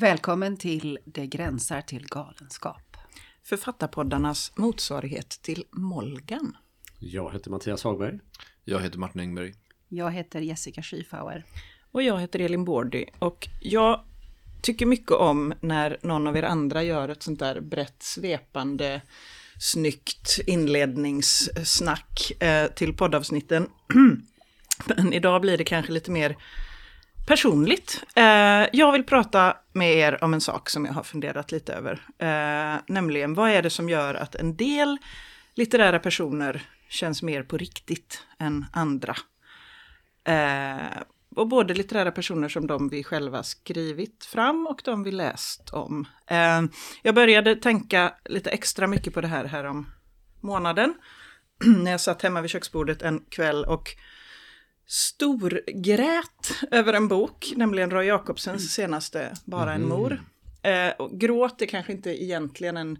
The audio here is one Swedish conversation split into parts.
Välkommen till Det gränsar till galenskap. Författarpoddarnas motsvarighet till Molgan. Jag heter Mattias Hagberg. Jag heter Martin Engberg. Jag heter Jessica Schiefauer. Och jag heter Elin Bårdy. Och jag tycker mycket om när någon av er andra gör ett sånt där brett svepande snyggt inledningssnack eh, till poddavsnitten. Men idag blir det kanske lite mer personligt. Eh, jag vill prata med er om en sak som jag har funderat lite över. Eh, nämligen vad är det som gör att en del litterära personer känns mer på riktigt än andra? Eh, och både litterära personer som de vi själva skrivit fram och de vi läst om. Eh, jag började tänka lite extra mycket på det här här om månaden. när jag satt hemma vid köksbordet en kväll och storgrät över en bok, nämligen Roy Jacobsens senaste Bara en mor. Eh, och gråt är kanske inte egentligen en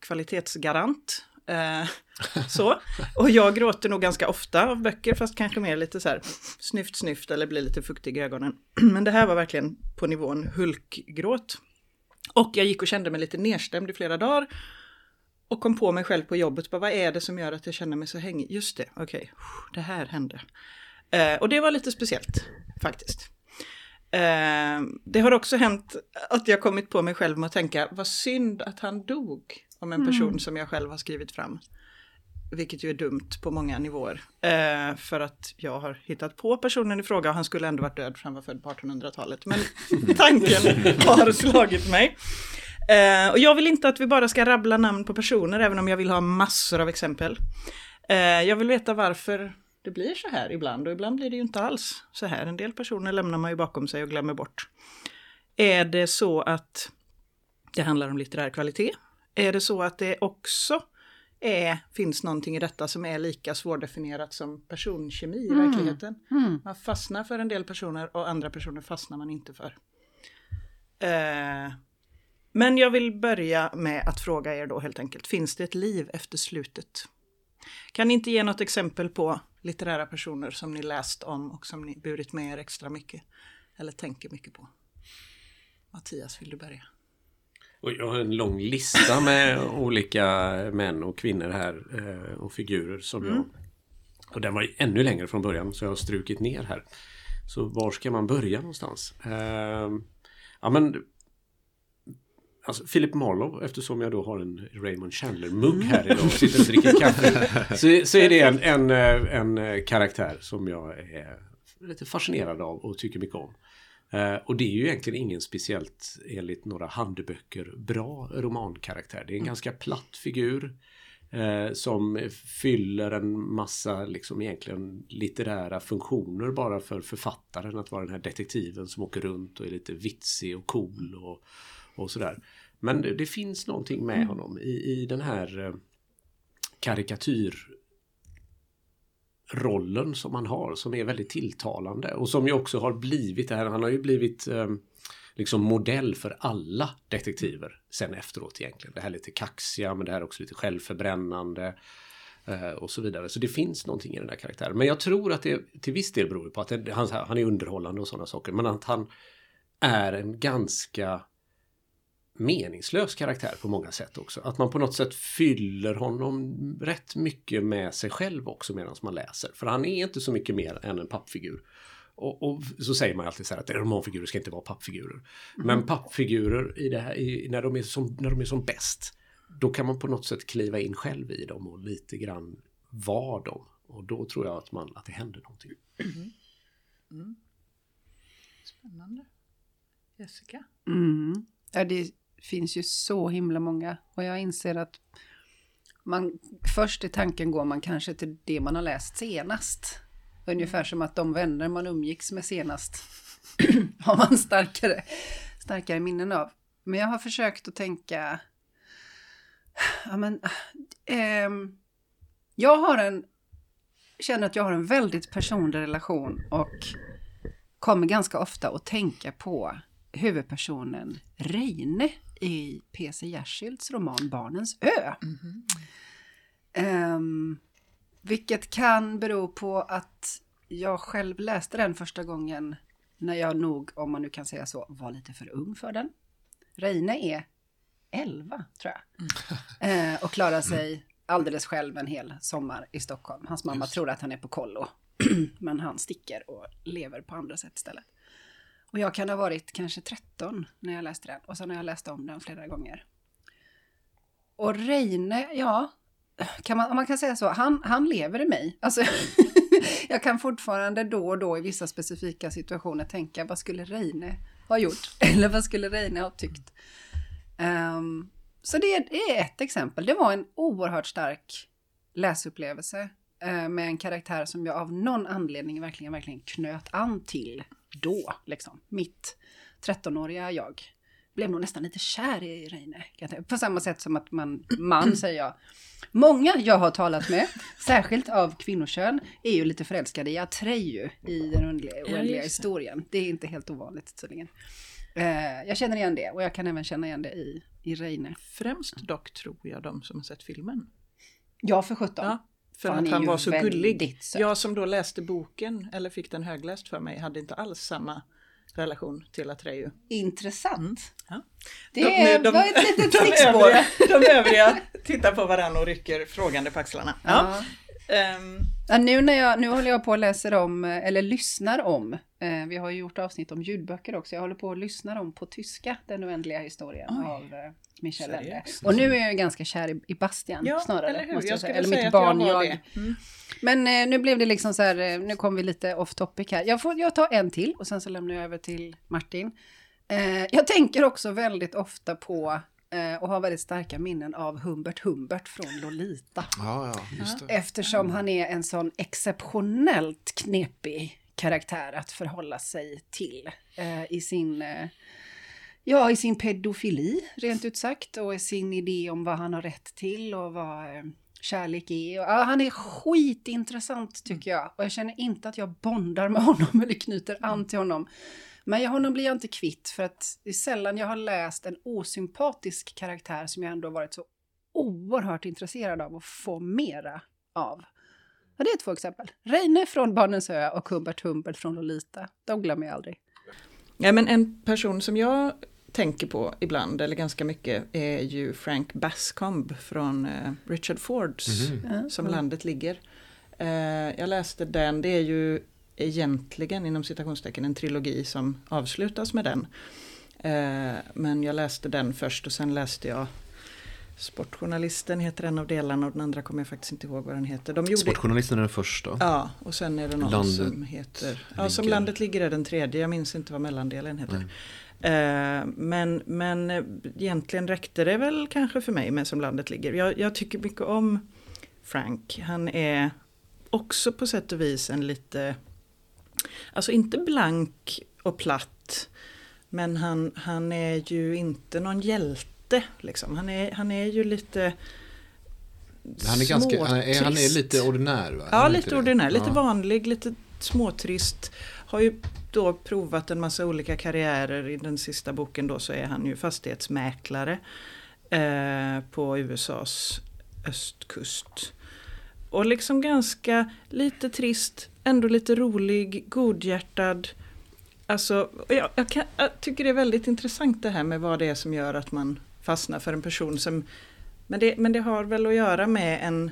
kvalitetsgarant. Eh, så. Och jag gråter nog ganska ofta av böcker, fast kanske mer lite så här snyft snyft eller blir lite fuktig i ögonen. Men det här var verkligen på nivån hulkgråt. Och jag gick och kände mig lite nedstämd i flera dagar. Och kom på mig själv på jobbet, bara, vad är det som gör att jag känner mig så hängig? Just det, okej, okay. det här hände. Eh, och det var lite speciellt faktiskt. Eh, det har också hänt att jag kommit på mig själv med att tänka, vad synd att han dog om en person mm. som jag själv har skrivit fram. Vilket ju är dumt på många nivåer. Eh, för att jag har hittat på personen i fråga och han skulle ändå varit död för han var född på 1800-talet. Men tanken har slagit mig. Eh, och jag vill inte att vi bara ska rabbla namn på personer, även om jag vill ha massor av exempel. Eh, jag vill veta varför det blir så här ibland och ibland blir det ju inte alls så här. En del personer lämnar man ju bakom sig och glömmer bort. Är det så att det handlar om litterär kvalitet? Är det så att det också är, finns någonting i detta som är lika svårdefinierat som personkemi i mm. verkligheten? Mm. Man fastnar för en del personer och andra personer fastnar man inte för. Eh, men jag vill börja med att fråga er då helt enkelt, finns det ett liv efter slutet? Kan ni inte ge något exempel på litterära personer som ni läst om och som ni burit med er extra mycket? Eller tänker mycket på? Mattias, vill du börja? Och jag har en lång lista med olika män och kvinnor här eh, och figurer som mm. jag... Och den var ännu längre från början så jag har strukit ner här. Så var ska man börja någonstans? Eh, ja men Alltså Philip Marlowe, eftersom jag då har en Raymond Chandler-mugg här idag och sitter och dricker kaffe. så, så är det en, en, eh, en eh, karaktär som jag är lite fascinerad av och tycker mycket om. Uh, och det är ju egentligen ingen speciellt, enligt några handböcker, bra romankaraktär. Det är en mm. ganska platt figur. Uh, som fyller en massa liksom egentligen litterära funktioner bara för författaren att vara den här detektiven som åker runt och är lite vitsig och cool och, och sådär. Men det, det, finns någonting med mm. honom i, i den här eh, karikatyrrollen som han har som är väldigt tilltalande och som ju också har blivit det här. Han har ju blivit eh, liksom modell för alla detektiver sen efteråt egentligen. Det här lite kaxiga men det här är också lite självförbrännande eh, och så vidare. Så det finns någonting i den här karaktären. Men jag tror att det till viss del beror på att det, han, han är underhållande och sådana saker. Men att han är en ganska meningslös karaktär på många sätt också. Att man på något sätt fyller honom rätt mycket med sig själv också medan man läser. För han är inte så mycket mer än en pappfigur. Och, och så säger man alltid så här att romanfigurer ska inte vara pappfigurer. Mm. Men pappfigurer i det här, i, när, de är som, när de är som bäst, då kan man på något sätt kliva in själv i dem och lite grann vara dem. Och då tror jag att, man, att det händer någonting. Mm. Mm. Spännande. Jessica? Mm. Ja, det finns ju så himla många. Och jag inser att man, först i tanken går man kanske till det man har läst senast. Ungefär som att de vänner man umgicks med senast har man starkare, starkare minnen av. Men jag har försökt att tänka... Ja, men, eh, jag har en... Känner att jag har en väldigt personlig relation och kommer ganska ofta att tänka på huvudpersonen Reine i P.C. Jersilds roman Barnens ö. Mm -hmm. um, vilket kan bero på att jag själv läste den första gången när jag nog, om man nu kan säga så, var lite för ung för den. Reine är 11 tror jag. Eh, och klarar sig alldeles själv en hel sommar i Stockholm. Hans mamma tror att han är på kollo. Men han sticker och lever på andra sätt istället. Och jag kan ha varit kanske 13 när jag läste den. Och sen har jag läst om den flera gånger. Och Reine, ja, kan man, om man kan säga så, han, han lever i mig. Alltså, jag kan fortfarande då och då i vissa specifika situationer tänka, vad skulle Reine ha gjort? Eller vad skulle Reine ha tyckt? Um, så det, det, är ett exempel. Det var en oerhört stark läsupplevelse uh, med en karaktär som jag av någon anledning verkligen, verkligen knöt an till då, liksom. Mitt 13-åriga jag blev nog nästan lite kär i Reine. På samma sätt som att man, man säger jag. Många jag har talat med, särskilt av kvinnokön, är ju lite förälskade i Atreju i den oändliga historien. Det är inte helt ovanligt tydligen. Eh, jag känner igen det och jag kan även känna igen det i, i Reine. Främst dock tror jag de som har sett filmen. Ja, för sjutton. Ja, för att han var så gullig. Söt. Jag som då läste boken, eller fick den högläst för mig, hade inte alls samma relation till Atreju. Intressant. Ja. Det de, de, var ett litet stickspår. De, övriga tittar på varandra och rycker frågande på axlarna. Ja. Ja. Um, ja, nu, när jag, nu håller jag på och läser om, eller lyssnar om, eh, vi har ju gjort avsnitt om ljudböcker också, jag håller på och lyssnar om på tyska, Den oändliga historien Oj. av eh, Michel Ende. Och nu är jag ganska kär i, i Bastian ja, snarare. Eller hur? Måste jag, jag Eller mitt barn jag. jag. Mm. Men eh, nu blev det liksom så här, eh, nu kom vi lite off topic här. Jag, får, jag tar en till och sen så lämnar jag över till Martin. Eh, jag tänker också väldigt ofta på och har väldigt starka minnen av Humbert Humbert från Lolita. Ja, ja. Eftersom han är en sån exceptionellt knepig karaktär att förhålla sig till eh, i sin eh, Ja, i sin pedofili, rent ut sagt, och i sin idé om vad han har rätt till och vad eh, kärlek är. Och, ja, han är skitintressant tycker jag. Och jag känner inte att jag bondar med honom eller knyter an till honom. Men honom blir jag inte kvitt för att det är sällan jag har läst en osympatisk karaktär som jag ändå varit så oerhört intresserad av att få mera av. Ja, det är två exempel. Reine från Barnens ö och Humbert Humbert från Lolita. De glömmer jag aldrig. Ja, men en person som jag tänker på ibland, eller ganska mycket, är ju Frank Bascomb från eh, Richard Fords mm. Som landet ligger. Eh, jag läste den, det är ju egentligen inom citationstecken en trilogi som avslutas med den. Eh, men jag läste den först och sen läste jag Sportjournalisten heter en av delarna och den andra kommer jag faktiskt inte ihåg vad den heter. De gjorde... Sportjournalisten är den första. Ja, och sen är det någon landet som heter... Ja, som landet ligger är den tredje. Jag minns inte vad mellandelen heter. Nej. Eh, men, men egentligen räckte det väl kanske för mig med Som landet ligger. Jag, jag tycker mycket om Frank. Han är också på sätt och vis en lite, alltså inte blank och platt. Men han, han är ju inte någon hjälte. Liksom. Han, är, han är ju lite han är, ganska, han är, han är lite ordinär va? Ja, lite ordinär. Lite ja. vanlig, lite småtrist. Har ju då provat en massa olika karriärer. I den sista boken då så är han ju fastighetsmäklare eh, på USAs östkust. Och liksom ganska lite trist, ändå lite rolig, godhjärtad. Alltså, jag, jag, kan, jag tycker det är väldigt intressant det här med vad det är som gör att man fastnar för en person som... Men det, men det har väl att göra med en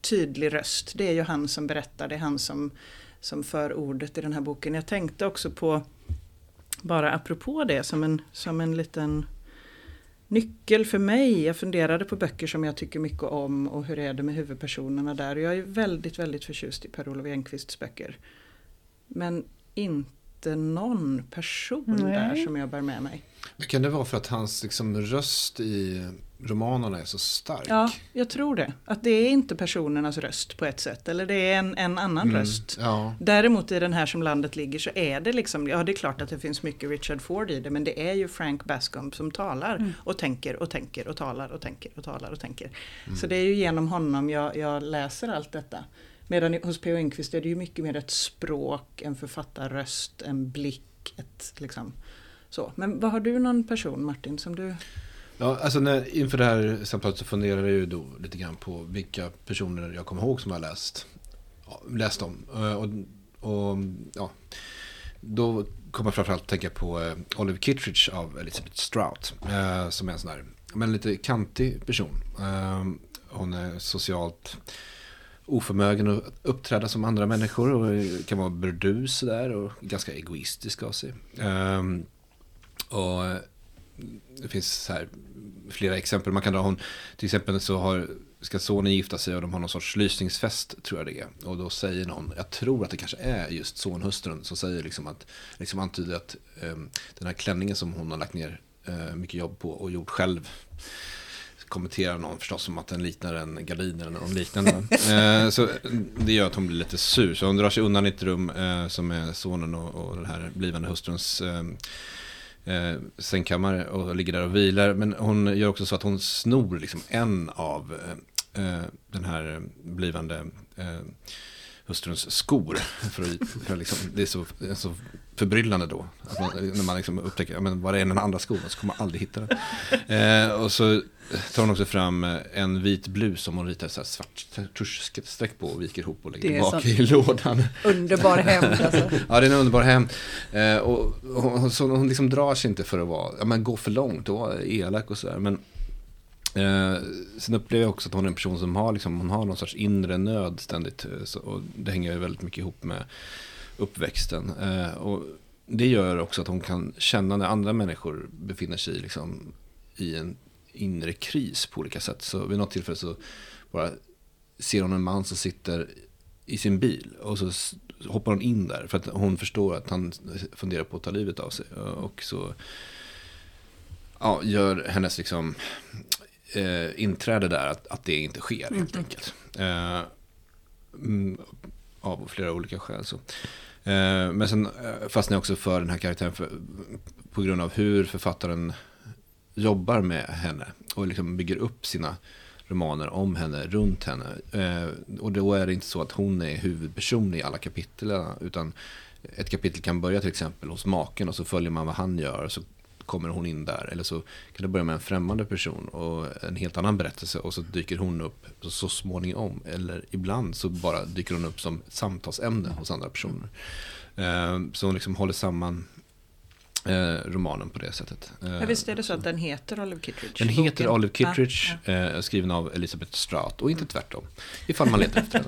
tydlig röst. Det är ju han som berättar, det är han som som för ordet i den här boken. Jag tänkte också på, bara apropå det, som en, som en liten nyckel för mig. Jag funderade på böcker som jag tycker mycket om och hur är det med huvudpersonerna där. Och jag är väldigt, väldigt förtjust i Per-Olof Enquists böcker. Men inte någon person Nej. där som jag bär med mig. Kan det vara för att hans liksom, röst i romanerna är så stark. Ja, jag tror det. Att det är inte personernas röst på ett sätt. Eller det är en, en annan mm, röst. Ja. Däremot i den här som landet ligger så är det liksom, ja det är klart att det finns mycket Richard Ford i det. Men det är ju Frank Bascomb som talar mm. och tänker och tänker och talar och tänker och talar och tänker. Mm. Så det är ju genom honom jag, jag läser allt detta. Medan hos P.O. Enquist är det ju mycket mer ett språk, en författarröst, en blick, ett liksom så. Men vad har du någon person Martin som du Ja, alltså när, inför det här samtalet så funderade jag ju då lite grann på vilka personer jag kommer ihåg som jag läst, läst om. Eh, och, och ja, då kommer framförallt att tänka på eh, Oliver Kittredge av Elizabeth Strout. Eh, som är en sån här, men lite kantig person. Hon är socialt oförmögen att uppträda som andra människor och kan vara burdus där och ganska egoistisk av sig. Och det finns så här flera exempel man kan dra. Hon, till exempel så har, ska sonen gifta sig och de har någon sorts lysningsfest tror jag det är. Och då säger någon, jag tror att det kanske är just sonhustrun som säger liksom att, liksom antyder att um, den här klänningen som hon har lagt ner uh, mycket jobb på och gjort själv kommenterar någon förstås som att den liknar en gardin eller något liknande. eh, så det gör att hon blir lite sur. Så hon drar sig undan i ett rum eh, som är sonen och, och den här blivande hustruns eh, eh, sängkammare och ligger där och vilar. Men hon gör också så att hon snor liksom en av eh, eh den här blivande eh, hustruns skor. För att, för liksom, det är så, så förbryllande då. Att man, när man liksom upptäcker, men var är den andra skon? Så kommer man aldrig hitta den. Eh, och så tar hon också fram eh, en vit blus som hon ritar så svart tuschstreck på och viker ihop och lägger tillbaka i lådan. Underbar hem alltså. ja, det är en underbar hem. Eh, och hon, så hon liksom drar sig inte för att vara, ja, men gå för långt och vara elak och sådär. Men Eh, sen upplever jag också att hon är en person som har, liksom, hon har någon sorts inre nöd ständigt. Eh, så, och det hänger väldigt mycket ihop med uppväxten. Eh, och det gör också att hon kan känna när andra människor befinner sig liksom, i en inre kris på olika sätt. Så vid något tillfälle så bara ser hon en man som sitter i sin bil och så hoppar hon in där för att hon förstår att han funderar på att ta livet av sig. Eh, och så ja, gör hennes liksom eh, inträde där att, att det inte sker helt mm. enkelt. Eh, mm, av flera olika skäl. Så. Eh, men sen eh, fastnar jag också för den här karaktären för, på grund av hur författaren jobbar med henne och liksom bygger upp sina romaner om henne, runt henne. Eh, och då är det inte så att hon är huvudperson i alla kapitel, utan ett kapitel kan börja till exempel hos maken och så följer man vad han gör. Så kommer hon in där. Eller så kan det börja med en främmande person och en helt annan berättelse och så dyker hon upp så småningom. Eller ibland så bara dyker hon upp som samtalsämne hos andra personer. Eh, så hon liksom håller samman romanen på det sättet. Eh, ja, visst är det så att den heter Olive Kittredge? Den heter boken. Olive Kittredge, ja, ja. Eh, skriven av Elisabeth Straat och inte tvärtom. Ifall man letar efter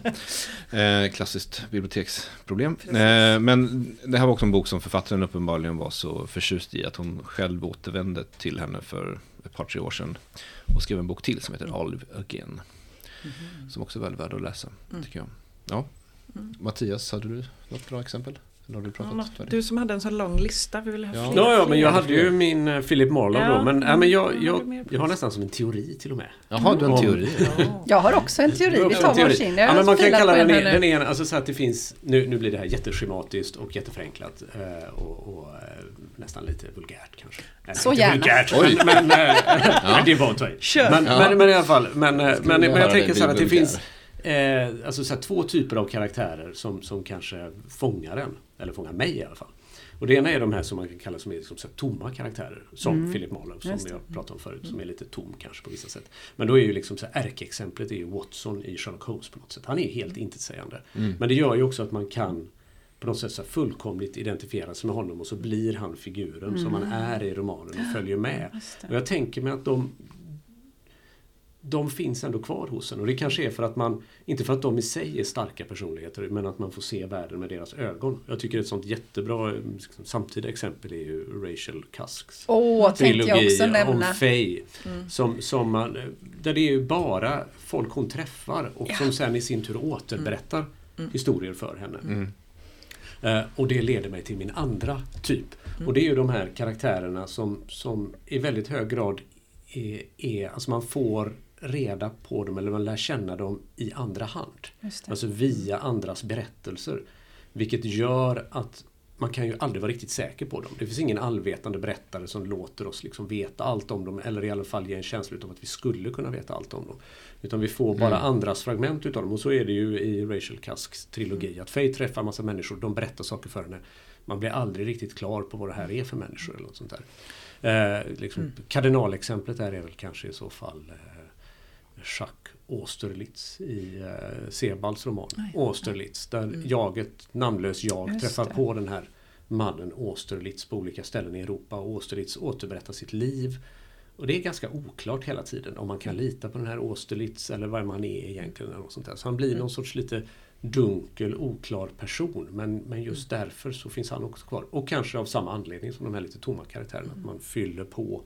den. Eh, klassiskt biblioteksproblem. Eh, men det här var också en bok som författaren uppenbarligen var så förtjust i att hon själv återvände till henne för ett par, tre år sedan och skrev en bok till som heter Olive Again. Mm. Som också är väl värd att läsa, mm. tycker jag. Ja. Mm. Mattias, hade du något bra exempel? Har du pratat ja, Du som hade en så lång lista. Vi vill ha ja. ja, ja, men jag hade ju min Philip Marlowe ja. då. Men, äh, men jag, jag, jag har nästan som en teori till och med. Jaha, du har en teori? Ja. Jag har också en teori. Vi tar varsin. Ja, men man kan kalla den, den, den ena, alltså så att det finns, nu, nu blir det här jätteschematiskt och jätteförenklat. Uh, och, och uh, nästan lite vulgärt kanske. Så gärna. Vulgärt, men, men, men, det var att ta i. Men, men, men, i alla fall, men, men, men, jag tänker så här att det finns Eh, alltså så här, två typer av karaktärer som, som kanske fångar en. Eller fångar mig i alla fall. Och det ena är de här som man kan kalla som är liksom så här, tomma karaktärer. Som mm. Philip Marlowe som jag pratade om förut. Som är lite tom kanske på vissa sätt. Men då är ju liksom så här, ärkeexemplet är ju Watson i Sherlock Holmes på något sätt. Han är helt intetsägande. Mm. Men det gör ju också att man kan på något sätt så fullkomligt identifiera sig med honom och så blir han figuren mm. som han är i romanen och följer med. Och jag tänker mig att de, de finns ändå kvar hos en. Och det kanske är för att man, inte för att de i sig är starka personligheter, men att man får se världen med deras ögon. Jag tycker ett sånt jättebra liksom, samtida exempel är ju Rachel Cusks oh, trilogi om Faye. Mm. Som, som man, där det är ju bara folk hon träffar och ja. som sen i sin tur återberättar mm. mm. historier för henne. Mm. Uh, och det leder mig till min andra typ. Mm. Och det är ju de här karaktärerna som, som i väldigt hög grad är, är alltså man får reda på dem eller man lär känna dem i andra hand. Alltså via andras berättelser. Vilket gör att man kan ju aldrig vara riktigt säker på dem. Det finns ingen allvetande berättare som låter oss liksom veta allt om dem eller i alla fall ge en känsla av att vi skulle kunna veta allt om dem. Utan vi får bara mm. andras fragment utav dem och så är det ju i Rachel Cusks trilogi. Mm. Att Faye träffar massa människor, de berättar saker för henne. Man blir aldrig riktigt klar på vad det här är för människor eller något sånt där. Eh, liksom, mm. Kardinalexemplet där är väl kanske i så fall eh, Jacques Austerlitz i eh, Sebalds roman Nej. Austerlitz. Där mm. jaget, namnlös jag, Just träffar det. på den här mannen Austerlitz på olika ställen i Europa. Och Austerlitz återberättar sitt liv. Och det är ganska oklart hela tiden om man kan lita på den här Austerlitz eller vad man är egentligen. Eller något sånt där. Så han blir någon sorts lite dunkel, oklar person. Men, men just därför så finns han också kvar. Och kanske av samma anledning som de här lite tomma karaktärerna. Att man fyller på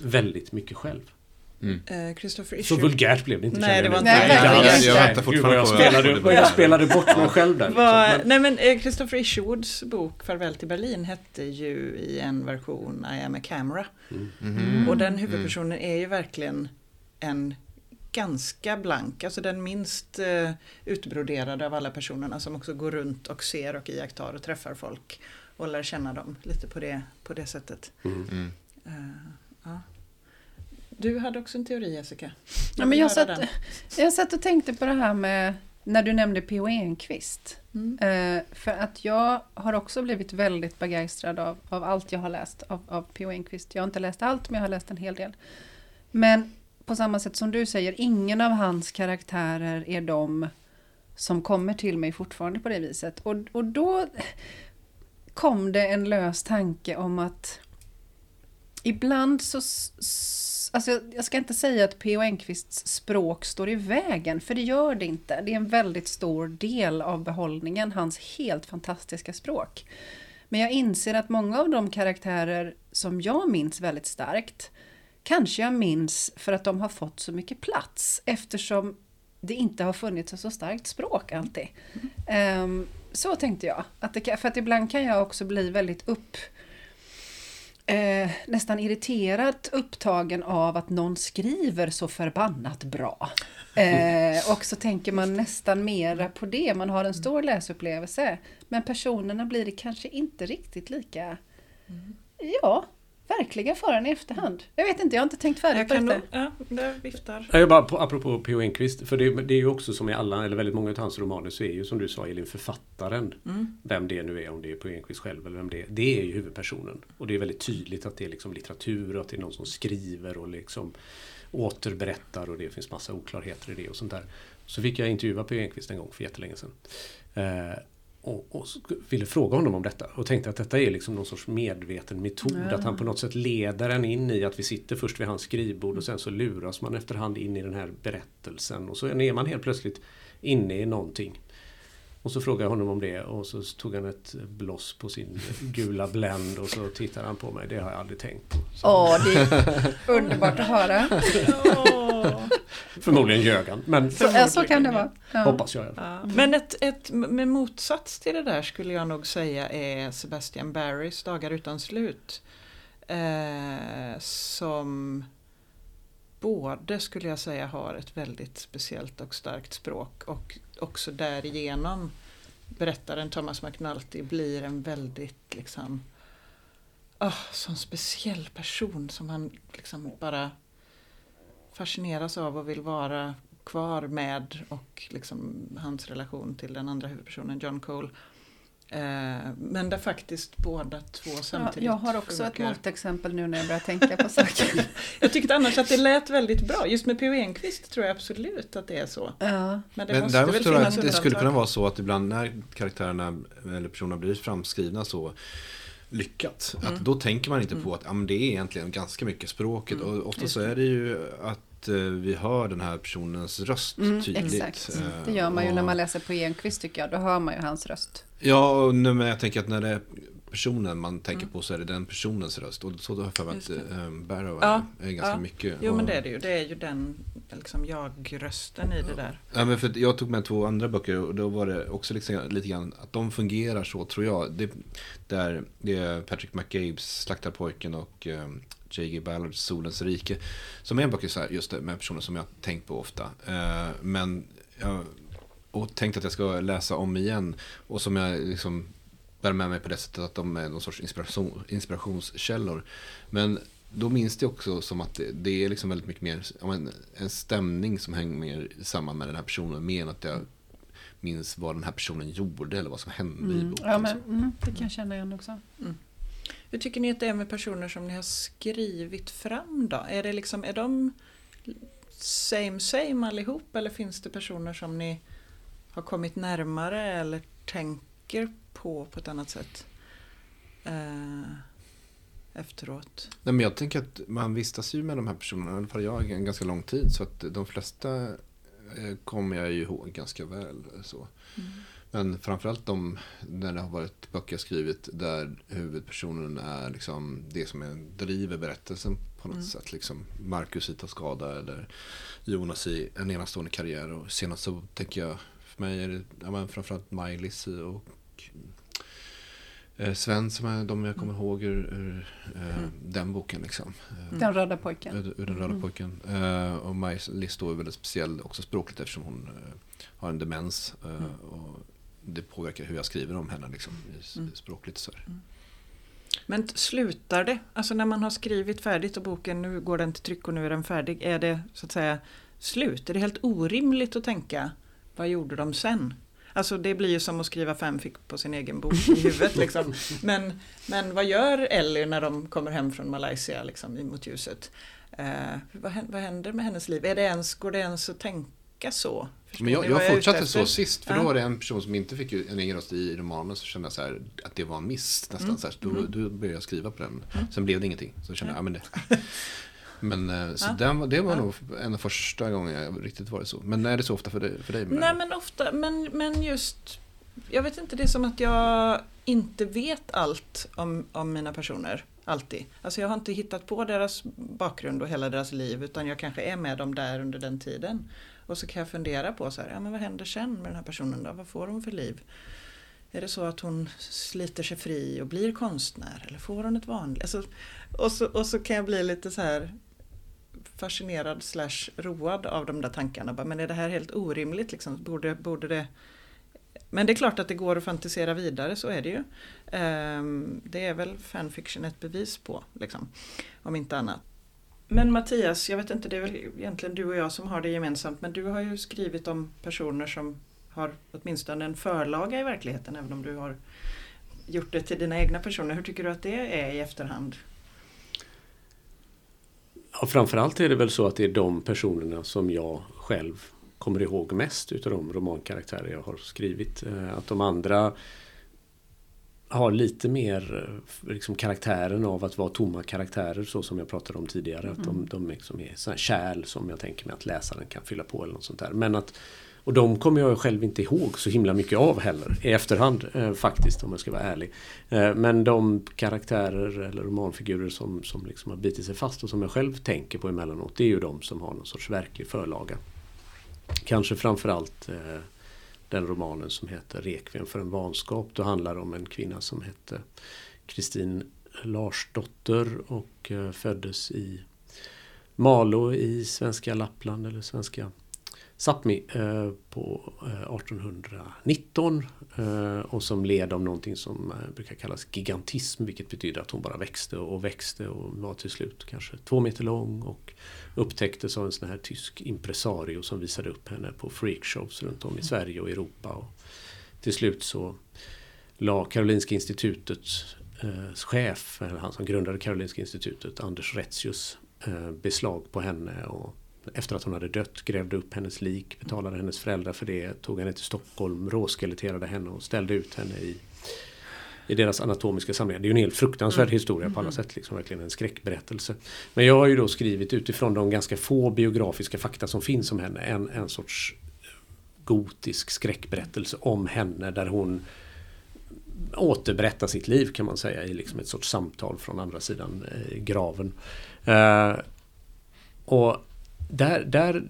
väldigt mycket själv. Eh, Christopher Så Isherwood. vulgärt blev det inte. Nej, det var inte Nej, det. verkligen jag, väntar fortfarande jag på spelade, jag spelade bort mig själv där. Vad- liksom. Men, nej men eh, Christopher Isherwoods bok Farväl till Berlin hette ju i en version I am a camera. Mhm. Och den huvudpersonen är ju verkligen en ganska blank, alltså den minst eh, utbroderade av alla personerna som också går runt och ser och iakttar och träffar folk och lär känna dem lite på det, på det sättet. Mm. Eh, ja. Du hade också en teori Jessica. Ja, men jag, satt, den. jag satt och tänkte på det här med när du nämnde P.O. Enquist. Mm. Eh, för att jag har också blivit väldigt begeistrad av, av allt jag har läst av, av P.O. Enquist. Jag har inte läst allt, men jag har läst en hel del. Men på samma sätt som du säger, ingen av hans karaktärer är de som kommer till mig fortfarande på det viset. Och, och då kom det en lös tanke om att ibland så... s- s- Alltså jag- jag ska inte säga att P.O. Enquists språk står i vägen, för det gör det inte. Det är en väldigt stor del av behållningen, hans helt fantastiska språk. Men jag inser att många av de karaktärer som jag minns väldigt starkt, kanske jag minns för att de har fått så mycket plats, eftersom det inte har funnits ett så starkt språk alltid. Ehm, så tänkte jag. Att det, för att ibland kan jag också bli väldigt upp eh, nästan irriterat upptagen av att någon skriver så förbannat bra. Eh, och så tänker man nästan mera på det, man har en stor läsupplevelse. Men personerna blir det kanske inte riktigt lika, ja, verkliga för en i efterhand. Jag vet inte, jag har inte tänkt färdigt Jag på detta. ja, viftar. Jag bara på, apropå P.O. Enquist, för det, det är ju också som i alla, eller väldigt många av hans romaner så är ju som du sa Elin, författaren, Mm. vem det nu är, om det är P.O. Enquist själv eller vem det är, det är ju huvudpersonen. Och det är väldigt tydligt att det är liksom litteratur och att det är någon som skriver och liksom återberättar och det finns massa oklarheter i det och sånt där. Så fick jag intervjua P.O. Enquist en gång för jättelänge sedan. Eh, och, och ville fråga honom om detta och tänkte att detta är liksom någon sorts medveten metod. Ja. Att han på något sätt leder en in i att vi sitter först vid hans skrivbord och sen så luras man efterhand in i den här berättelsen. Och så är man helt plötsligt inne i någonting. Och så frågade jag honom om det och så tog han ett bloss på sin gula Blend och så tittade han på mig. Det har jag aldrig tänkt på. Åh, det är underbart att höra. Förmodligen ljög han, men Så, ja, så kan det vara. Ja. hoppas jag. Ja, men ett, ett med motsats till det där skulle jag nog säga är Sebastian Barrys Dagar utan slut. Eh, som både skulle jag säga har ett väldigt speciellt och starkt språk och också därigenom berättaren Thomas McNulty blir en väldigt liksom oh, sån speciell person som han liksom bara fascineras av och vill vara kvar med och liksom hans relation till den andra huvudpersonen John Cole. Eh, men där faktiskt båda två Ja, samtidigt jag har också ett funkar. motexempel nu när jag börjar tänka på saker. Jag tyckte annars att det lät väldigt bra. Just med P.O. Enquist tror jag absolut att det är så. Ja. Men det Men måste däremot tror jag att det skulle kunna vara så att ibland när karaktärerna eller personerna blir framskrivna så lyckat. Mm. Att då tänker man inte på att ja, men det är egentligen ganska mycket språket. Mm, Och ofta så är det ju att eh, vi hör den här personens röst Mm, tydligt. exakt. Eh, Det gör man ju och- när man läser på Enquist tycker jag. Då hör man ju hans röst. Ja, men jag tänker att när det personen man tänker på så är det den personens röst. Och så har jag för mig att Mm. Just eh, Barrow Ja, är, ganska ja. mycket. Jo men det är det ju. Det är ju den liksom jag-rösten i det där. Ja, men för jag tog med två andra böcker och då var det också liksom, lite grann att de fungerar så tror jag. Det, där, det är Patrick McGabes Slaktarpojken och eh, J.G. Ballards Solens rike. Som är en böcker så här, just det, med personer som jag tänkt på ofta. Eh, men jag och tänkt att jag ska läsa om igen. Och som jag liksom bär med mig på det sättet att de är någon sorts inspiration, inspirationskällor. Men då minns det också som att det, det är liksom väldigt mycket mer men, en stämning som hänger mer samman med den här personen. Mer än att jag minns vad den här personen gjorde eller vad som hände i Mm. boken. Ja, men, mm, det kan jag känna igen också. Hur tycker ni att det är med personer som ni har skrivit fram då? Är, det liksom, är de same same allihop eller finns det personer som ni har kommit närmare eller tänker på på ett annat sätt? eh, efteråt. Nej, men jag tänker att man vistas ju med de här personerna, i alla fall jag, en ganska lång tid. Så att de flesta eh, kommer jag ju ihåg ganska väl. Så. Mm. Men framförallt de, när det har varit böcker jag skrivit där huvudpersonen är liksom det som är, driver berättelsen på något Mm. sätt. Liksom Marcus i Toscada eller Jonas i En enastående karriär. Och senast så tänker jag, för mig är det ja, men framförallt Maj-Lis och eh, Sven som är de jag kommer ihåg ur, ur eh, Mm. den boken. Liksom. Eh, Den röda pojken. Ur, ur den röda Mm. pojken. Eh, och Maj-Lis är väldigt speciell också språkligt eftersom hon eh, har en demens. eh, Mm. och det påverkar hur jag skriver om henne liksom, i, Mm. språkligt. Så. Men slutar det? Alltså när man har skrivit färdigt och boken, nu går den till tryck och nu är den färdig. Är det så att säga slut? Är det helt orimligt att tänka, vad gjorde de sen? Alltså det blir ju som att skriva fanfic på sin egen bok i huvudet. Liksom. Men, men vad gör Ellie när de kommer hem från Malaysia liksom, mot ljuset? Eh, vad, vad händer med hennes liv? Är det ens, går det ens att tänka så? Förstår Men jag, jag fortsatte så sist, för Ja. då var det en person som inte fick ju en egen röst i romanen, så kände jag så här, att det var en miss nästan. Mm. Så här, då, Mm. då började jag skriva på den. Mm. Sen blev det ingenting. Så kände jag, ja men det. Men eh, så Ja. den, det var Ja. nog en av första gångerna jag riktigt varit så. Men är det så ofta för dig? För dig Nej men ofta, men, men just Jag vet inte, det är som att jag inte vet allt om, om mina personer. Alltid. Alltså jag har inte hittat på deras bakgrund och hela deras liv utan jag kanske är med dem där under den tiden. Och så kan jag fundera på så här, ja men vad händer sen med den här personen då? Vad får hon för liv? Är det så att hon sliter sig fri och blir konstnär? Eller får hon ett vanligt? Alltså, och, så, och så kan jag bli lite så här fascinerad slash road av de där tankarna. Bara, Men är det här helt orimligt? Liksom? Borde, borde det... Men det är klart att det går att fantisera vidare, så är det ju. Ehm, det är väl fanfiction ett bevis på, liksom, om inte annat. Men Mattias, jag vet inte, det är väl egentligen du och jag som har det gemensamt, men du har ju skrivit om personer som har åtminstone en förlaga i verkligheten, även om du har gjort det till dina egna personer. Hur tycker du att det är i efterhand? Ja, framförallt är det väl så att det är de personerna som jag själv kommer ihåg mest utav de romankaraktärer jag har skrivit. Eh, Att de andra har lite mer eh, liksom karaktären av att vara tomma karaktärer så som jag pratade om tidigare. Att de, de liksom är sådana kärl som jag tänker mig att läsaren kan fylla på eller något sånt där. Men att, och de kommer jag själv inte ihåg så himla mycket av heller i efterhand eh, faktiskt om jag ska vara ärlig. Eh, men de karaktärer eller romanfigurer som, som liksom har bitit sig fast och som jag själv tänker på emellanåt det är ju de som har någon sorts verklig förlaga. Kanske framförallt eh, den romanen som heter Rekviem för en vanskap. Då handlar det om en kvinna som hette Kristin Larsdotter och eh, föddes i Malå i svenska Lappland eller svenska Sápmi eh, på eh, 1819 eh, och som led av någonting som eh, brukar kallas gigantism vilket betyder att hon bara växte och växte och var till slut kanske två meter lång och upptäcktes av en sån här tysk impresario som visade upp henne på freakshows runt om i Sverige och Europa. Och till slut så la Karolinska institutets eh, chef, eller han som grundade Karolinska institutet, Anders Retzius, eh, beslag på henne och efter att hon hade dött grävde upp hennes lik, betalade hennes föräldrar för det, tog henne till Stockholm, råskeletterade henne och ställde ut henne i, i deras anatomiska samlingar. Det är ju en helt fruktansvärd historia på alla sätt, liksom verkligen en skräckberättelse. Men jag har ju då skrivit utifrån de ganska få biografiska fakta som finns om henne, en, en sorts gotisk skräckberättelse om henne där hon återberättar sitt liv kan man säga i liksom ett sorts samtal från andra sidan eh, graven. Eh, och där, där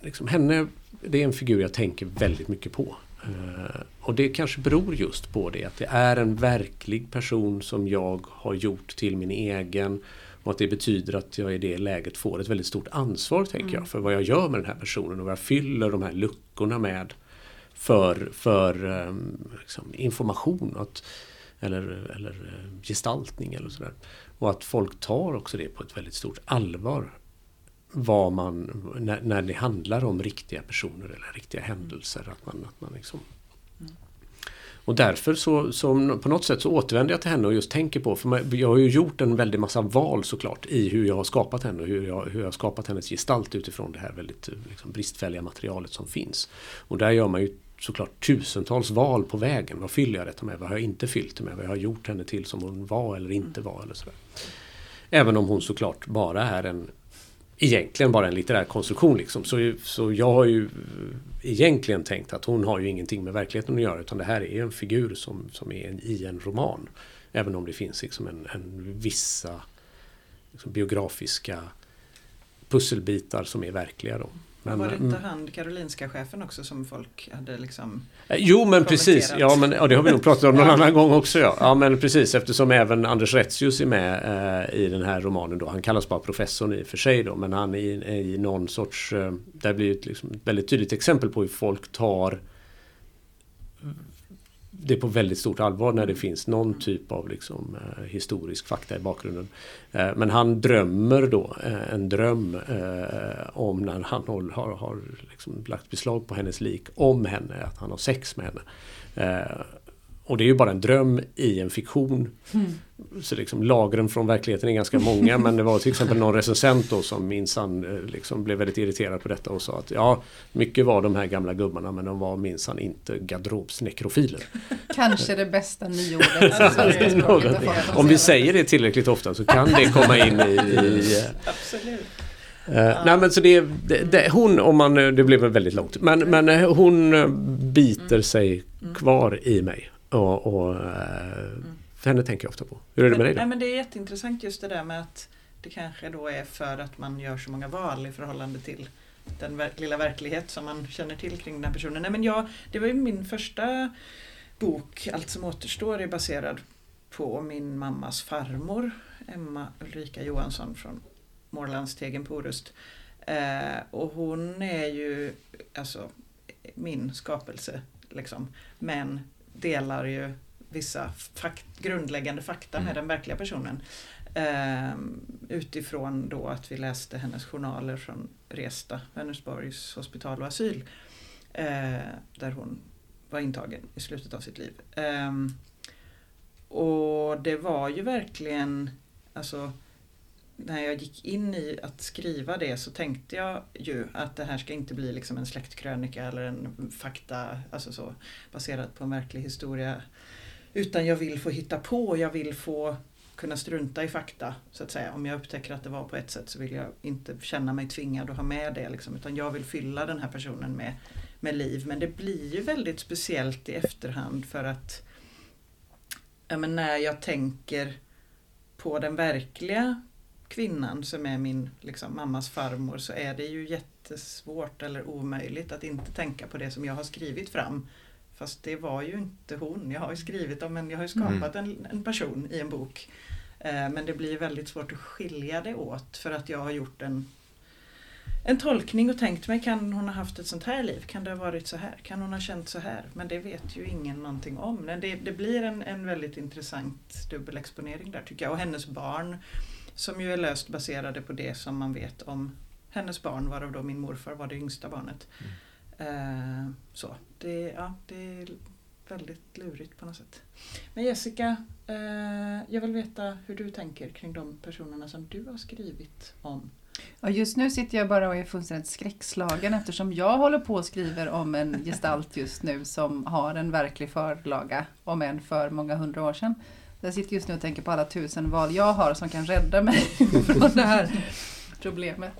liksom henne, det är en figur jag tänker väldigt mycket på. Eh, och det kanske beror just på det att det är en verklig person som jag har gjort till min egen och att det betyder att jag i det läget får ett väldigt stort ansvar tänker jag för vad jag gör med den här personen och vad jag fyller de här luckorna med för, för um, liksom, information att, eller, eller eh, gestaltning eller sådär. Och att folk tar också det på ett väldigt stort allvar. Vad man, när, när det handlar om riktiga personer eller riktiga händelser. Att man, att man liksom och därför så, så på något sätt så återvänder jag till henne och just tänker på, för jag har ju gjort en väldig massa val såklart i hur jag har skapat henne och hur jag, hur jag har skapat hennes gestalt utifrån det här väldigt liksom, bristfälliga materialet som finns. Och där gör man ju såklart tusentals val på vägen. Vad fyller jag detta med? Vad har jag inte fyllt det med? Vad har jag gjort henne till som hon var eller inte var? Eller sådär. Även om hon såklart bara är en egentligen bara en litterär konstruktion. Liksom. Så, så jag har ju eh, egentligen tänkt att hon har ju ingenting med verkligheten att göra utan det här är en figur som, som är en, i en roman. Även om det finns liksom en, en vissa liksom biografiska pusselbitar som är verkliga. Då. Men, var det inte mm. han, Karolinska chefen också, som folk hade liksom eh, Jo, men precis. Ja, men, ja, det har vi nog pratat om någon annan gång också. Ja. ja, men precis. Eftersom även Anders Retzius är med eh, i den här romanen. Då. Han kallas bara professorn i och för sig då. Men han är i, i någon sorts... Eh, det blir ett liksom, väldigt tydligt exempel på hur folk tar det på väldigt stort allvar när det finns någon typ av liksom, eh, historisk fakta i bakgrunden. Eh, men han drömmer då eh, en dröm eh, om när han har, har liksom lagt beslag på hennes lik om henne, att han har sex med henne. Eh, Eh, och det är ju bara en dröm i en fiktion. Mm. Så liksom lagren från verkligheten är ganska många men det var till exempel någon recensent då som minsann eh, liksom blev väldigt irriterad på detta och sa att ja, mycket var de här gamla gubbarna men de var minsann inte garderobsnekrofiler. Kanske det bästa nyordet. Alltså, Om vi säger det tillräckligt ofta så kan det komma in i... i Absolut. Uh, ja. Nej men så det, det, det, hon, om man, det blev väldigt långt, men, men hon biter mm. sig mm. kvar i mig. Och, och mm. henne tänker jag ofta på. Hur är det med dig då? Nej, men det är jätteintressant just det där med att det kanske då är för att man gör så många val i förhållande till den ver lilla verklighet som man känner till kring den här personen. Nej, men jag, det var ju min första bok, Allt som återstår, är baserad på min mammas farmor Emma Ulrika Johansson från Mårlandstegen på Orust. Eh, och hon är ju alltså min skapelse. Liksom. Men delar ju vissa fakt grundläggande fakta mm. med den verkliga personen. Eh, utifrån då att vi läste hennes journaler från Resta, Vänersborgs hospital och asyl. Eh, där hon var intagen i slutet av sitt liv. Eh, och det var ju verkligen, alltså när jag gick in i att skriva det så tänkte jag ju att det här ska inte bli liksom en släktkrönika eller en fakta alltså så, baserat på en verklig historia. Utan jag vill få hitta på, jag vill få kunna strunta i fakta. så att säga. Om jag upptäcker att det var på ett sätt så vill jag inte känna mig tvingad att ha med det. Liksom, utan jag vill fylla den här personen med, med liv. Men det blir ju väldigt speciellt i efterhand för att ja, men när jag tänker på den verkliga kvinnan som är min liksom, mammas farmor så är det ju jättesvårt eller omöjligt att inte tänka på det som jag har skrivit fram. Fast det var ju inte hon. Jag har ju skrivit om en, jag har skapat mm. en, en, person i en bok. Eh, men det blir väldigt svårt att skilja det åt för att jag har gjort en, en tolkning och tänkt mig, kan hon ha haft ett sånt här liv? Kan det ha varit så här? Kan hon ha känt så här? Men det vet ju ingen någonting om. Men det, det blir en, en väldigt intressant dubbelexponering där tycker jag. Och hennes barn som ju är löst baserade på det som man vet om hennes barn, varav då min morfar var det yngsta barnet. Mm. Eh, så, det, ja, det är väldigt lurigt på något sätt. Men Jessica, eh, jag vill veta hur du tänker kring de personerna som du har skrivit om. Ja, just nu sitter jag bara och är fullständigt skräckslagen eftersom jag håller på och skriver om en gestalt just nu som har en verklig förlaga, om än för många hundra år sedan. Jag sitter just nu och tänker på alla tusen val jag har som kan rädda mig från det här problemet.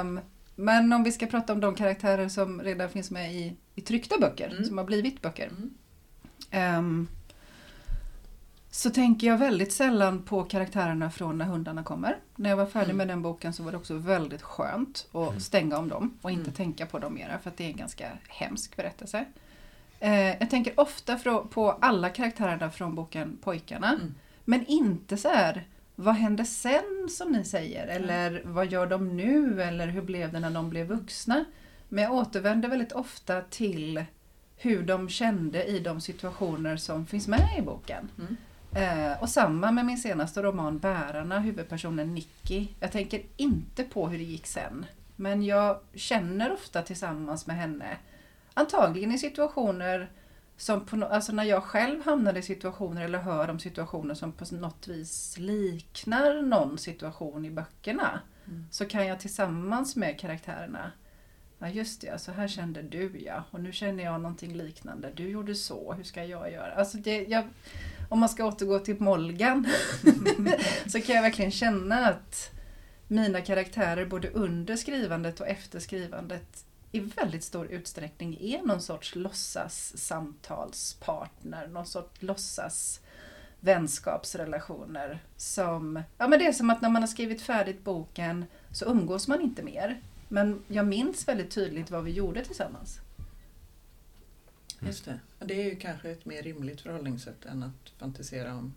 Um, men om vi ska prata om de karaktärer som redan finns med i, i tryckta böcker, mm. som har blivit böcker. Mm. Um, så tänker jag väldigt sällan på karaktärerna från När hundarna kommer. När jag var färdig mm. med den boken så var det också väldigt skönt att mm. stänga om dem och inte mm. tänka på dem mera för att det är en ganska hemsk berättelse. Eh, jag tänker ofta på alla karaktärerna från boken Pojkarna. Mm. Men inte så här, vad hände sen som ni säger? Eller mm. vad gör de nu? Eller hur blev det när de blev vuxna? Men jag återvänder väldigt ofta till hur de kände i de situationer som finns med i boken. Mm. Eh, och samma med min senaste roman Bärarna, huvudpersonen Nicky. Jag tänker inte på hur det gick sen. Men jag känner ofta tillsammans med henne Antagligen i situationer som på, alltså när jag själv hamnar i situationer eller hör om situationer som på något vis liknar någon situation i böckerna. Mm. Så kan jag tillsammans med karaktärerna Ja just det, så här kände du ja. Och nu känner jag någonting liknande. Du gjorde så, hur ska jag göra? Alltså det, jag, om man ska återgå till Molgan så kan jag verkligen känna att mina karaktärer både under skrivandet och efter skrivandet i väldigt stor utsträckning är någon sorts låtsas samtalspartner, någon sorts låtsas vänskapsrelationer som, ja men det är som att när man har skrivit färdigt boken så umgås man inte mer. Men jag minns väldigt tydligt vad vi gjorde tillsammans. Just det. Det är ju kanske ett mer rimligt förhållningssätt än att fantisera om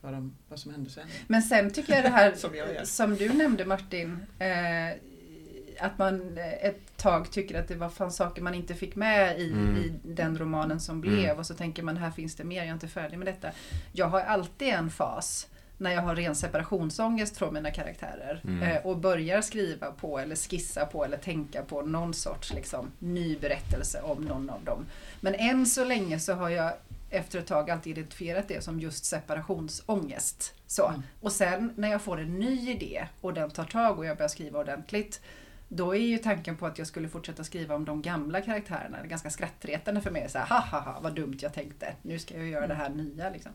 vad, de, vad som hände sen. Men sen tycker jag det här Som som du nämnde Martin, eh, att man ett tag tycker att det var fan saker man inte fick med i, Mm. i den romanen som blev Mm. och så tänker man här finns det mer, jag är inte färdig med detta. Jag har alltid en fas när jag har ren separationsångest från mina karaktärer Mm. eh, och börjar skriva på eller skissa på eller tänka på någon sorts liksom, ny berättelse om någon av dem. Men än så länge så har jag efter ett tag alltid identifierat det som just separationsångest. Så. Mm. Och sen när jag får en ny idé och den tar tag och jag börjar skriva ordentligt då är ju tanken på att jag skulle fortsätta skriva om de gamla karaktärerna det är ganska skrattretande för mig. Så här, ha ha ha, vad dumt jag tänkte. Nu ska jag göra det här nya. Liksom.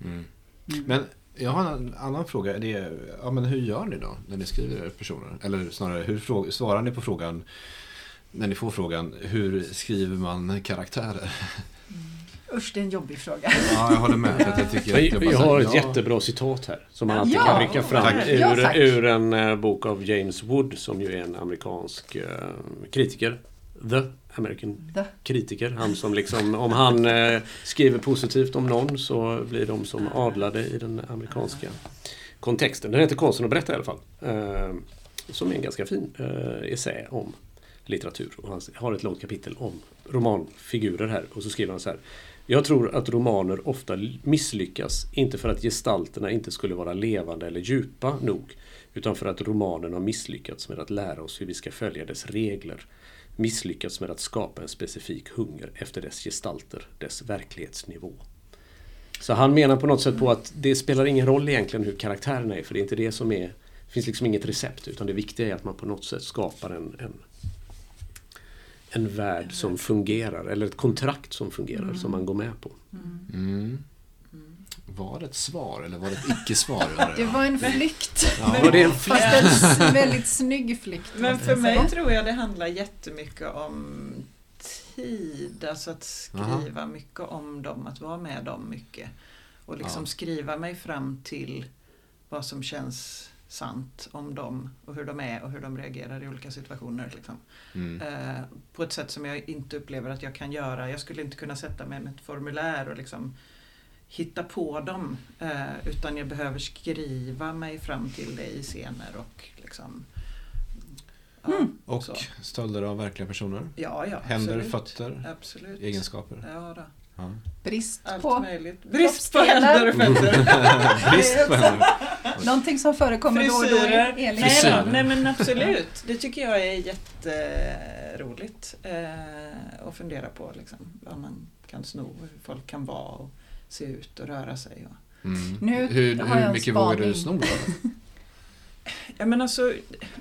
Mm. Mm. Men jag har en annan fråga. Det är, ja, men hur gör ni då när ni skriver personer? Eller snarare, hur frå- svarar ni på frågan när ni får frågan hur skriver man karaktärer? Usch, det är en jobbig fråga. Ja, jag håller med. Jag, tycker Jag, jag här, har ett ja, jättebra citat här. Som man alltid Ja, kan rycka fram tack. Ja, tack. ur, ur en eh, bok av James Wood som ju är en amerikansk eh, kritiker. The American The. kritiker. Han som liksom, om han eh, skriver positivt om någon så blir de som adlade i den amerikanska kontexten. Den heter Konsten att berätta i alla fall. Som är en ganska fin essä om litteratur. Och han har ett långt kapitel om romanfigurer här. Och så skriver han så här. Jag tror att romaner ofta misslyckas, inte för att gestalterna inte skulle vara levande eller djupa nog, utan för att romanen har misslyckats med att lära oss hur vi ska följa dess regler. Misslyckats med att skapa en specifik hunger efter dess gestalter, dess verklighetsnivå. Så han menar på något sätt på att det spelar ingen roll egentligen hur karaktärerna är, för det är inte det som är... Det finns liksom inget recept, utan det viktiga är att man på något sätt skapar en, en, en värld som fungerar, eller ett kontrakt som fungerar, som man går med på. Mm. Var det ett svar eller var det ett icke-svar? Det var en flykt. Ja, Var det en Fast en väldigt snygg flykt. Men för mig tror jag det handlar jättemycket om tid, alltså att skriva mycket om dem, att vara med dem mycket. Och liksom Ja. skriva mig fram till vad som känns sant om dem och hur de är och hur de reagerar i olika situationer. Liksom. Mm. Eh, på ett sätt som jag inte upplever att jag kan göra. Jag skulle inte kunna sätta mig med ett formulär och liksom hitta på dem. Eh, utan jag behöver skriva mig fram till det i scener och liksom... Ja, Och så. stölder av verkliga personer? ja, ja Händer, absolut. fötter, Absolut. egenskaper? Ja, då. Brist Allt på möjligt. Brist på händer och fötter. Brist på händer. någonting som förekommer då och då Frisyrer. i Elin. Nej, Frisyrer. nej men absolut. Det tycker jag är jätteroligt eh, att fundera på. Liksom, vad man kan sno, hur folk kan vara och se ut och röra sig. Och. Mm. Nu hur hur mycket vågar du spaning. sno då? Ja, men alltså,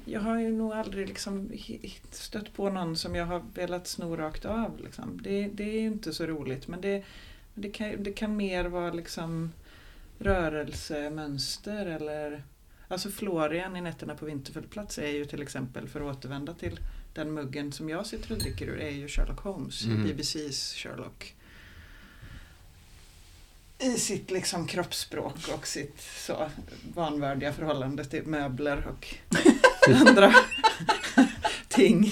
jag har ju nog aldrig liksom stött på någon som jag har velat sno rakt av. Liksom. Det, det är ju inte så roligt men det, det, kan, det kan mer vara liksom rörelsemönster eller Alltså Florian i Nätterna på Vinterfällplats är ju till exempel, för att återvända till den muggen som jag sitter och dricker ur, är ju Sherlock Holmes, Mm. BBCs Sherlock. I sitt liksom kroppsspråk och sitt så vanvördiga förhållande till möbler och andra ting.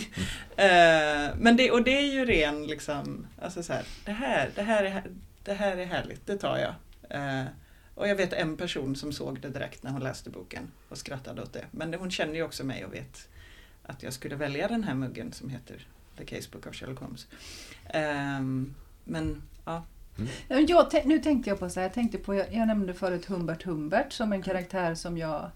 Eh, men det, och det är ju ren liksom, alltså så här, det här, det här, är, det här är härligt, det tar jag. Eh, och jag vet en person som såg det direkt när hon läste boken och skrattade åt det. Men hon känner ju också mig och vet att jag skulle välja den här muggen som heter The Casebook of Sherlock Holmes. Ehm, men ja, Men Jag, nu tänkte jag på så här, jag tänkte på, jag, jag nämnde förut Humbert Humbert som en karaktär som jag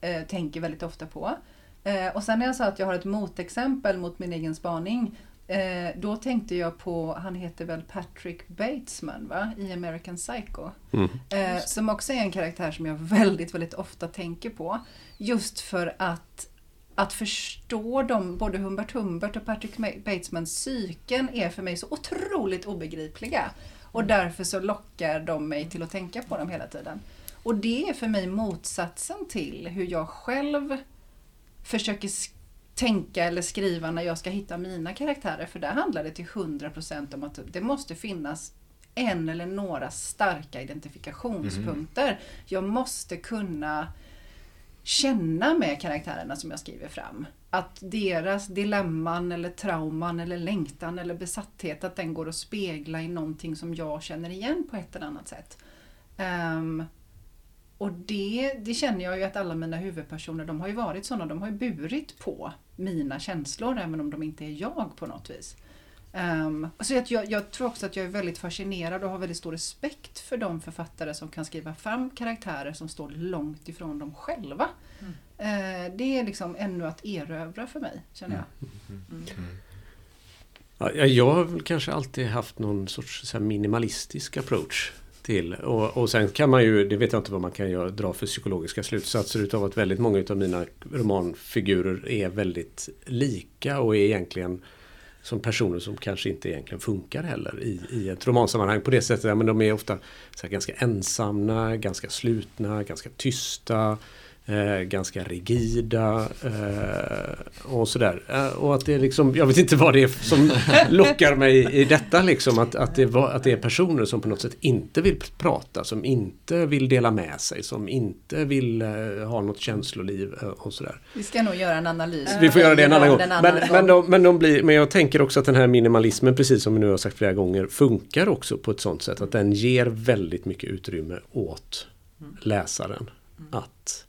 eh, tänker väldigt ofta på. Eh, och sen när jag sa att jag har ett motexempel mot min egen spaning, eh, då tänkte jag på, han heter väl Patrick Batesman va? i American Psycho. Mm. Eh, som också är en karaktär som jag väldigt, väldigt ofta tänker på. Just för att att förstå dem, både Humbert Humbert och Patrick Batesmans psyken är för mig så otroligt obegripliga. Och därför så lockar de mig till att tänka på dem hela tiden. Och det är för mig motsatsen till hur jag själv försöker tänka eller skriva när jag ska hitta mina karaktärer. För där handlar det till 100% om att det måste finnas en eller några starka identifikationspunkter. Mm. Jag måste kunna känna med karaktärerna som jag skriver fram. Att deras dilemman eller trauman eller längtan eller besatthet att den går att spegla i någonting som jag känner igen på ett eller annat sätt. Um, och det, det känner jag ju att alla mina huvudpersoner, de har ju varit sådana, de har ju burit på mina känslor även om de inte är jag på något vis. Um, så jag, jag, tror också att jag är väldigt fascinerad och har väldigt stor respekt för de författare som kan skriva fram karaktärer som står långt ifrån dem själva. Mm. Uh, det är liksom ännu att erövra för mig, känner jag. Mm. Mm. mm. Ja, jag har kanske alltid haft någon sorts så minimalistisk approach till. Och, och sen kan man ju, det vet jag inte vad man kan göra, dra för psykologiska slutsatser utav att väldigt många utav mina romanfigurer är väldigt lika och är egentligen som personer som kanske inte egentligen funkar heller i, i ett romansammanhang på det sättet. Ja, men de är ofta så ganska ensamma, ganska slutna, ganska tysta. Eh, ganska rigida eh, och sådär. Eh, och att det är liksom, jag vet inte vad det är som lockar mig i detta liksom. Att, att, det var, att det är personer som på något sätt inte vill prata, som inte vill dela med sig, som inte vill eh, ha något känsloliv eh, och sådär. Vi ska nog göra en analys. Vi får göra det en annan gång. Men, men, de, men, de blir, men jag tänker också att den här minimalismen, precis som vi nu har sagt flera gånger, funkar också på ett sånt sätt att den ger väldigt mycket utrymme åt läsaren. Att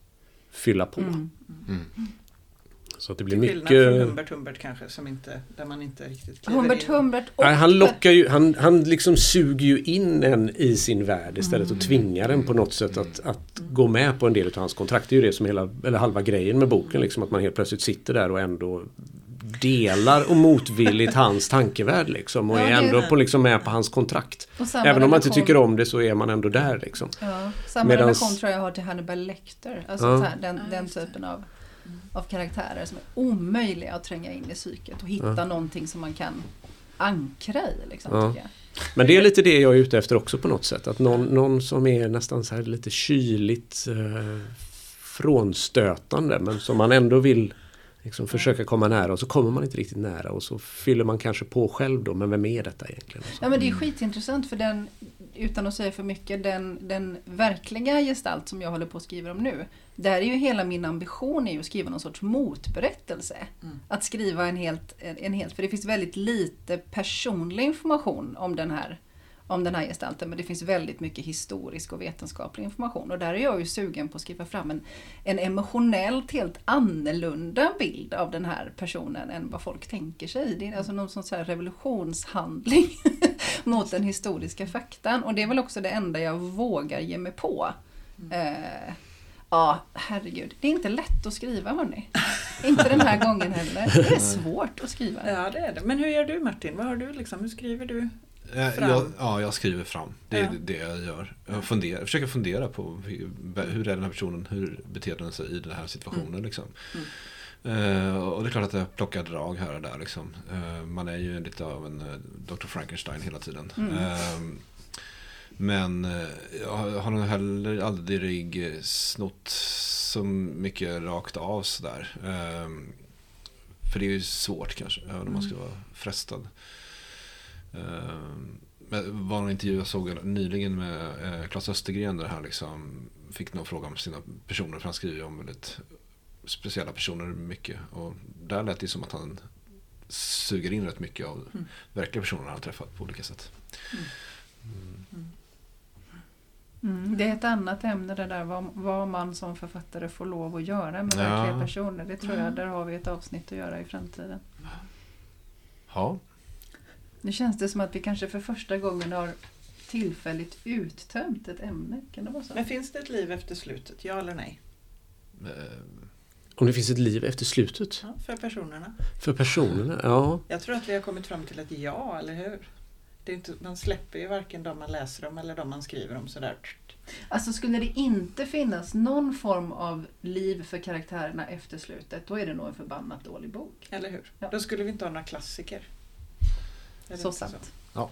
fylla på. Mm. Mm. Så att det blir Till mycket... från Humbert Humbert kanske, som inte, där man inte riktigt kliver Humbert in. Humbert och... Nej, han lockar ju, han, han liksom suger ju in en i sin värld istället mm. och tvingar en på något sätt att, att gå med på en del av hans kontrakt. Det är ju det som hela, eller halva grejen med boken, liksom att man helt plötsligt sitter där och ändå delar och motvilligt hans tankevärld liksom och ja, är ändå på, liksom, med på hans kontrakt. Även om man inte tycker om det så är man ändå där liksom. Ja, samma Medans... relation tror jag har till Hannibal Lecter. Alltså ja. här, den, den typen av, av karaktärer som är omöjliga att tränga in i psyket och hitta ja. någonting som man kan ankra i. Liksom. Men det är lite det jag är ute efter också på något sätt. Att någon, någon som är nästan så här lite kyligt eh, frånstötande men som man ändå vill liksom försöka komma nära och så kommer man inte riktigt nära och så fyller man kanske på själv då, men vem är detta egentligen? Ja men det är skitintressant för den, utan att säga för mycket, den, den verkliga gestalt som jag håller på att skriva om nu. Där är ju hela min ambition är ju att skriva någon sorts motberättelse. Mm. Att skriva en helt, en, en helt, för det finns väldigt lite personlig information om den här om den här gestalten men det finns väldigt mycket historisk och vetenskaplig information och där är jag ju sugen på att skriva fram en, en emotionellt helt annorlunda bild av den här personen än vad folk tänker sig. Det är alltså någon sån här revolutionshandling mot den historiska faktan och det är väl också det enda jag vågar ge mig på. Mm. Eh, Ja, herregud. Det är inte lätt att skriva hörni. inte den här gången heller. Det är svårt att skriva. Ja, det är det. Men hur gör du Martin? Vad har du liksom, hur skriver du? Eh, jag, ja, jag skriver fram. Det är ja. det jag gör. Jag, funderar, jag försöker fundera på hur är den här personen, hur beter den sig i den här situationen. Mm. Liksom. Mm. Uh, och det är klart att jag plockar drag här och där. Liksom. Uh, man är ju lite av en uh, Dr. Frankenstein hela tiden. Mm. men jag har nog heller aldrig snott så mycket rakt av sådär. för det är ju svårt kanske, även om man ska mm. vara frestad. Det eh, var en intervju jag såg nyligen med eh, Claes Östergren där han liksom fick någon fråga om sina personer. För han skriver ju om väldigt speciella personer mycket. Och där lät det som att han suger in rätt mycket av mm. verkliga personer han har träffat på olika sätt. Mm. Mm. Mm, det är ett annat ämne det där vad, vad, man som författare får lov att göra med ja. verkliga personer. Det tror jag, mm. där har vi ett avsnitt att göra i framtiden. Ja, nu känns det som att vi kanske för första gången har tillfälligt uttömt ett ämne. Kan det vara så? Men finns det ett liv efter slutet? Ja eller nej? Eh, om det finns ett liv efter slutet? Ja, för personerna. För personerna, ja. Jag tror att vi har kommit fram till ett ja, eller hur? Det är inte, man släpper ju varken de man läser om eller de man skriver om sådär. Alltså skulle det inte finnas någon form av liv för karaktärerna efter slutet, då är det nog en förbannat dålig bok. Eller hur? Ja. Då skulle vi inte ha några klassiker. Så sant. Ja,